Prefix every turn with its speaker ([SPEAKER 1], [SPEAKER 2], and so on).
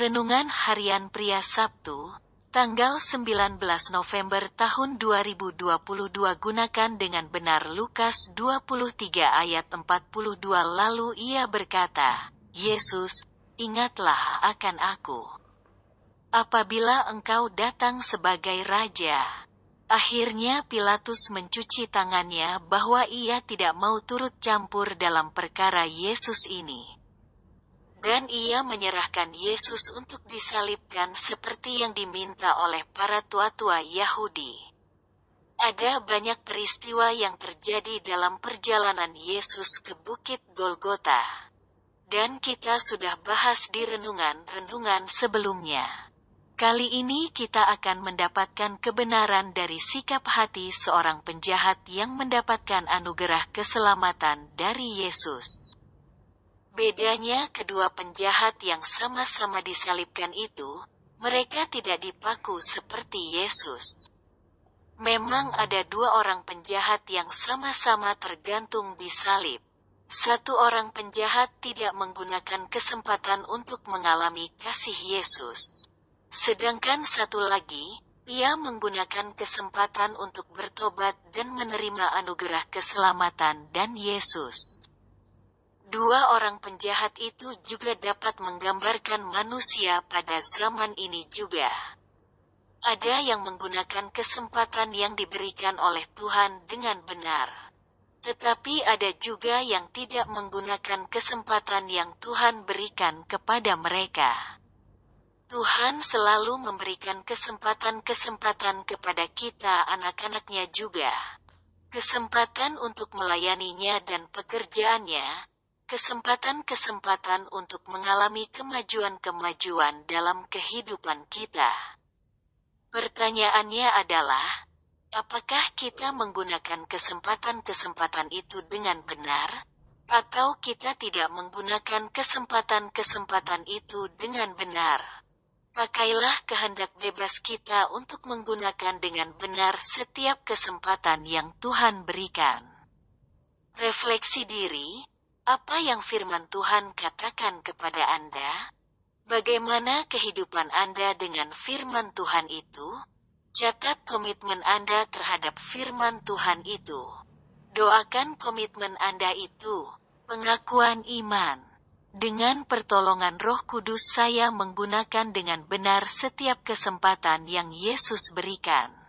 [SPEAKER 1] Renungan Harian Pria Sabtu, tanggal 19 November tahun 2022 gunakan dengan benar Lukas 23 ayat 42 lalu ia berkata, Yesus, ingatlah akan aku. Apabila engkau datang sebagai raja. Akhirnya Pilatus mencuci tangannya bahwa ia tidak mau turut campur dalam perkara Yesus ini. Dan ia menyerahkan Yesus untuk disalibkan seperti yang diminta oleh para tua-tua Yahudi. Ada banyak peristiwa yang terjadi dalam perjalanan Yesus ke Bukit Golgota. Dan kita sudah bahas di renungan-renungan sebelumnya. Kali ini kita akan mendapatkan kebenaran dari sikap hati seorang penjahat yang mendapatkan anugerah keselamatan dari Yesus. Bedanya kedua penjahat yang sama-sama disalibkan itu, mereka tidak dipaku seperti Yesus. Memang ada dua orang penjahat yang sama-sama tergantung di salib. Satu orang penjahat tidak menggunakan kesempatan untuk mengalami kasih Yesus. Sedangkan satu lagi, ia menggunakan kesempatan untuk bertobat dan menerima anugerah keselamatan dan Yesus. Dua orang penjahat itu juga dapat menggambarkan manusia pada zaman ini juga. Ada yang menggunakan kesempatan yang diberikan oleh Tuhan dengan benar. Tetapi ada juga yang tidak menggunakan kesempatan yang Tuhan berikan kepada mereka. Tuhan selalu memberikan kesempatan-kesempatan kepada kita anak-anaknya juga. Kesempatan untuk melayaninya dan pekerjaannya, kesempatan-kesempatan untuk mengalami kemajuan-kemajuan dalam kehidupan kita. Pertanyaannya adalah, apakah kita menggunakan kesempatan-kesempatan itu dengan benar, atau kita tidak menggunakan kesempatan-kesempatan itu dengan benar? Pakailah kehendak bebas kita untuk menggunakan dengan benar setiap kesempatan yang Tuhan berikan. Refleksi diri, apa yang firman Tuhan katakan kepada Anda? Bagaimana kehidupan Anda dengan firman Tuhan itu? Catat komitmen Anda terhadap firman Tuhan itu. Doakan komitmen Anda itu, pengakuan iman. Dengan pertolongan Roh Kudus, saya menggunakan dengan benar setiap kesempatan yang Yesus berikan.